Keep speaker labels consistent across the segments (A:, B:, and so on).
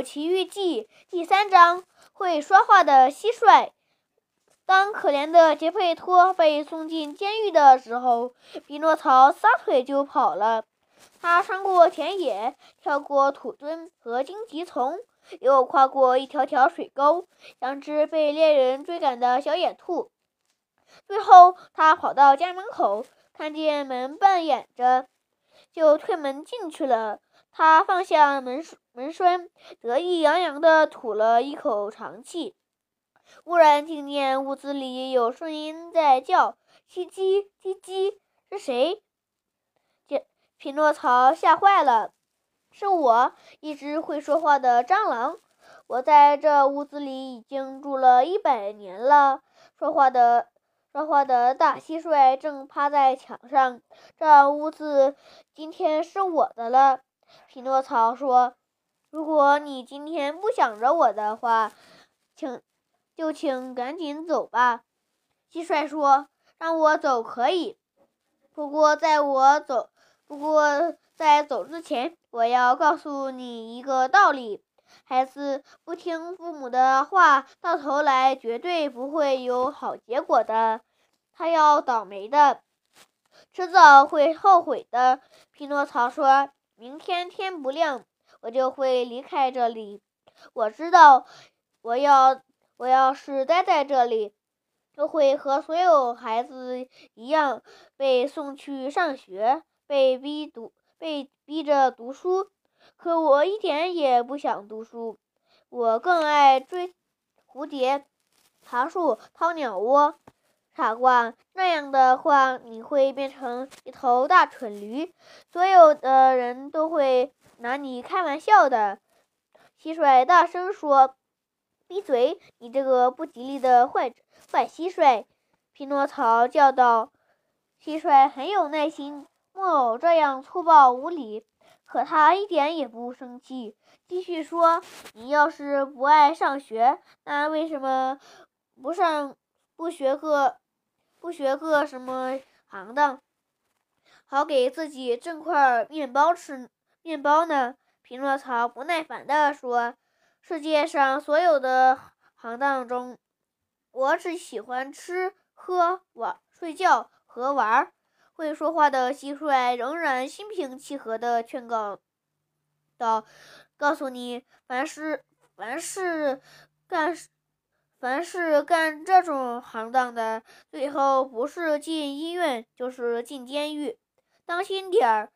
A: 奇遇记第三章：会说话的蟋蟀。当可怜的杰佩托被送进监狱的时候，匹诺曹撒腿就跑了。他穿过田野，跳过土墩和荆棘丛，又跨过一条条水沟，像只被猎人追赶的小野兔。最后，他跑到家门口，看见门半掩着，就推门进去了。他放下门门栓，得意洋洋地吐了一口长气。忽然听见屋子里有声音在叫：“叽叽叽叽，是谁？”这匹诺曹吓坏了：“是我，一只会说话的蟑螂。我在这屋子里已经住了一百年了。”说话的。说话的大蟋蟀正趴在墙上。这屋子今天是我的了，匹诺曹说：“如果你今天不想着我的话，请就请赶紧走吧。”蟋蟀说：“让我走可以，不过在我走，不过在走之前，我要告诉你一个道理。”孩子不听父母的话，到头来绝对不会有好结果的。他要倒霉的，迟早会后悔的。匹诺曹说：“明天天不亮，我就会离开这里。我知道，我要我要是待在这里，就会和所有孩子一样被送去上学，被逼读，被逼着读书。”可我一点也不想读书，我更爱追蝴蝶、爬树、掏鸟窝。傻瓜，那样的话你会变成一头大蠢驴，所有的人都会拿你开玩笑的。蟋蟀大声说：“闭嘴，你这个不吉利的坏坏蟋蟀！”匹诺曹叫道。蟋蟀很有耐心，木偶这样粗暴无礼。可他一点也不生气，继续说：“你要是不爱上学，那为什么不上不学个不学个什么行当，好给自己挣块面包吃面包呢？”匹诺曹不耐烦地说：“世界上所有的行当中，我只喜欢吃喝玩睡觉和玩。”会说话的蟋蟀仍然心平气和地劝告道：“告诉你，凡是凡是干凡是干这种行当的，最后不是进医院，就是进监狱。当心点儿，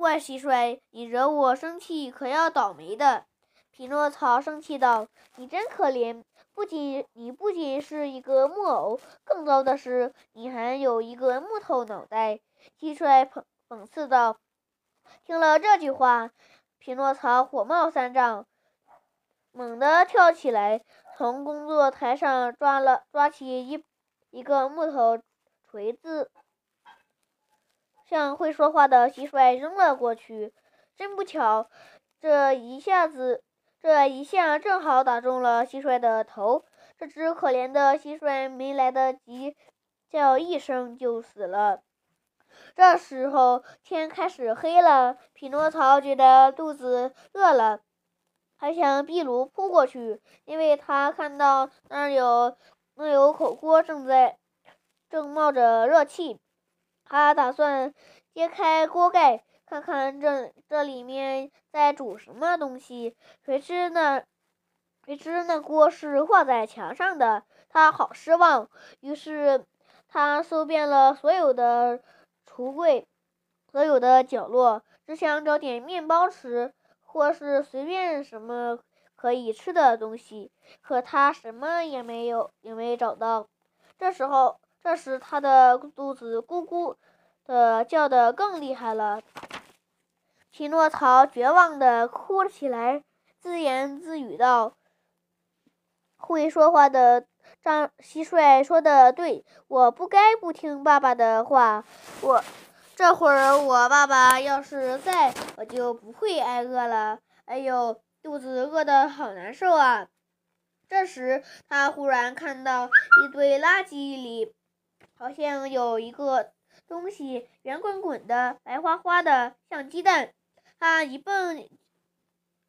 A: 坏蟋蟀，你惹我生气，可要倒霉的。”匹诺曹生气道：“你真可怜。”不仅你不仅是一个木偶，更糟的是，你还有一个木头脑袋。”蟋蟀讽讽刺道。听了这句话，匹诺曹火冒三丈，猛地跳起来，从工作台上抓了抓起一一个木头锤子，向会说话的蟋蟀扔了过去。真不巧，这一下子。这一下正好打中了蟋蟀的头，这只可怜的蟋蟀没来得及叫一声就死了。这时候天开始黑了，匹诺曹觉得肚子饿了，还向壁炉扑过去，因为他看到那儿有那有口锅正在正冒着热气，他打算揭开锅盖。看看这这里面在煮什么东西？谁知那谁知那锅是挂在墙上的？他好失望。于是他搜遍了所有的橱柜，所有的角落，只想找点面包吃，或是随便什么可以吃的东西。可他什么也没有，也没找到。这时候，这时他的肚子咕咕的叫得更厉害了。匹诺曹绝望地哭了起来，自言自语道：“会说话的张蟋蟀说的对，我不该不听爸爸的话。我这会儿我爸爸要是在，我就不会挨饿了。哎呦，肚子饿得好难受啊！”这时，他忽然看到一堆垃圾里，好像有一个东西，圆滚滚的，白花花的，像鸡蛋。他一蹦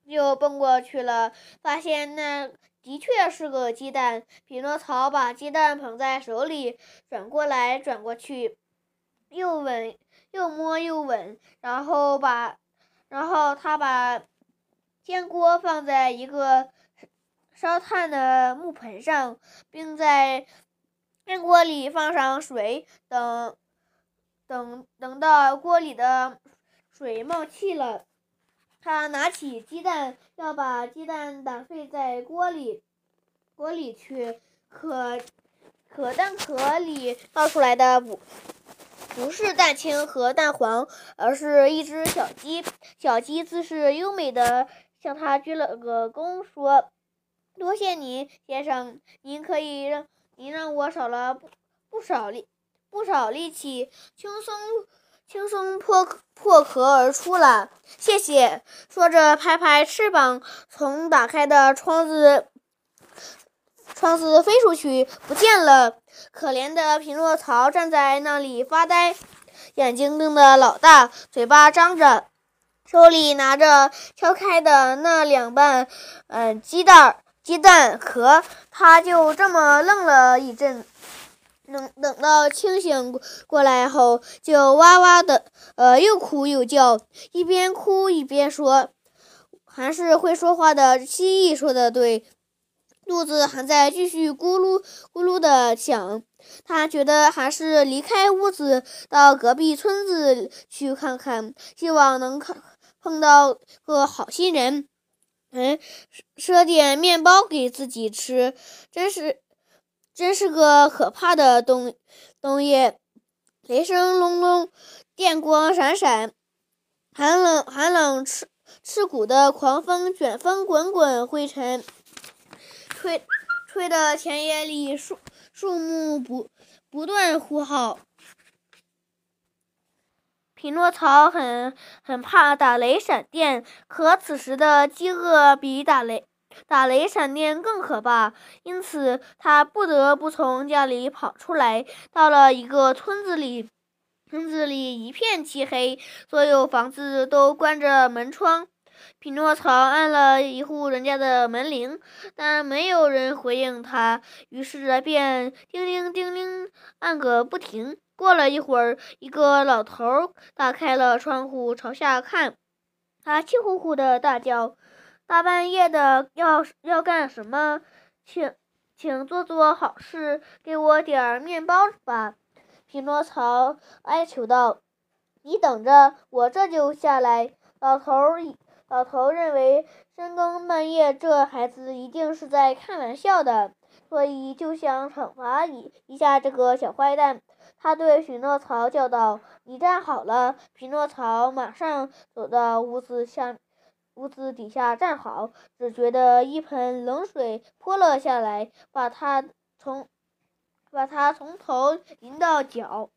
A: 就蹦过去了，发现那的确是个鸡蛋。匹诺曹把鸡蛋捧在手里，转过来转过去，又闻又摸又闻，然后把，然后他把煎锅放在一个烧炭的木盆上，并在煎锅里放上水，等等等到锅里的水冒气了。他拿起鸡蛋，要把鸡蛋打碎在锅里，锅里去。可可蛋壳里倒出来的不不是蛋清和蛋黄，而是一只小鸡。小鸡姿势优美的向他鞠了个躬，说：“多谢您，先生，您可以让您让我少了不不少力不少力气，轻松。”轻松破破壳而出了，谢谢。说着，拍拍翅膀，从打开的窗子窗子飞出去，不见了。可怜的匹诺曹站在那里发呆，眼睛瞪得老大，嘴巴张着，手里拿着敲开的那两半嗯鸡蛋鸡蛋壳，他就这么愣了一阵。等等到清醒过来后，就哇哇的，呃，又哭又叫，一边哭一边说：“还是会说话的蜥蜴说的对，肚子还在继续咕噜咕噜的响。他觉得还是离开屋子，到隔壁村子去看看，希望能看碰到个好心人，嗯，赊点面包给自己吃。真是。”真是个可怕的冬冬夜，雷声隆隆，电光闪闪，寒冷寒冷刺刺骨的狂风卷风滚滚，灰尘吹吹的田野里树树木不不断呼号。匹诺曹很很怕打雷闪电，可此时的饥饿比打雷。打雷闪电更可怕，因此他不得不从家里跑出来。到了一个村子里，村子里一片漆黑，所有房子都关着门窗。匹诺曹按了一户人家的门铃，但没有人回应他，于是便叮铃叮铃按个不停。过了一会儿，一个老头打开了窗户朝下看，他气呼呼地大叫。大半夜的，要要干什么？请，请做做好事，给我点儿面包吧。”匹诺曹哀求道。“你等着，我这就下来。”老头，老头认为深更半夜这孩子一定是在开玩笑的，所以就想惩罚一一下这个小坏蛋。他对匹诺曹叫道：“你站好了。”匹诺曹马上走到屋子下。屋子底下站好，只觉得一盆冷水泼了下来，把他从把他从头淋到脚。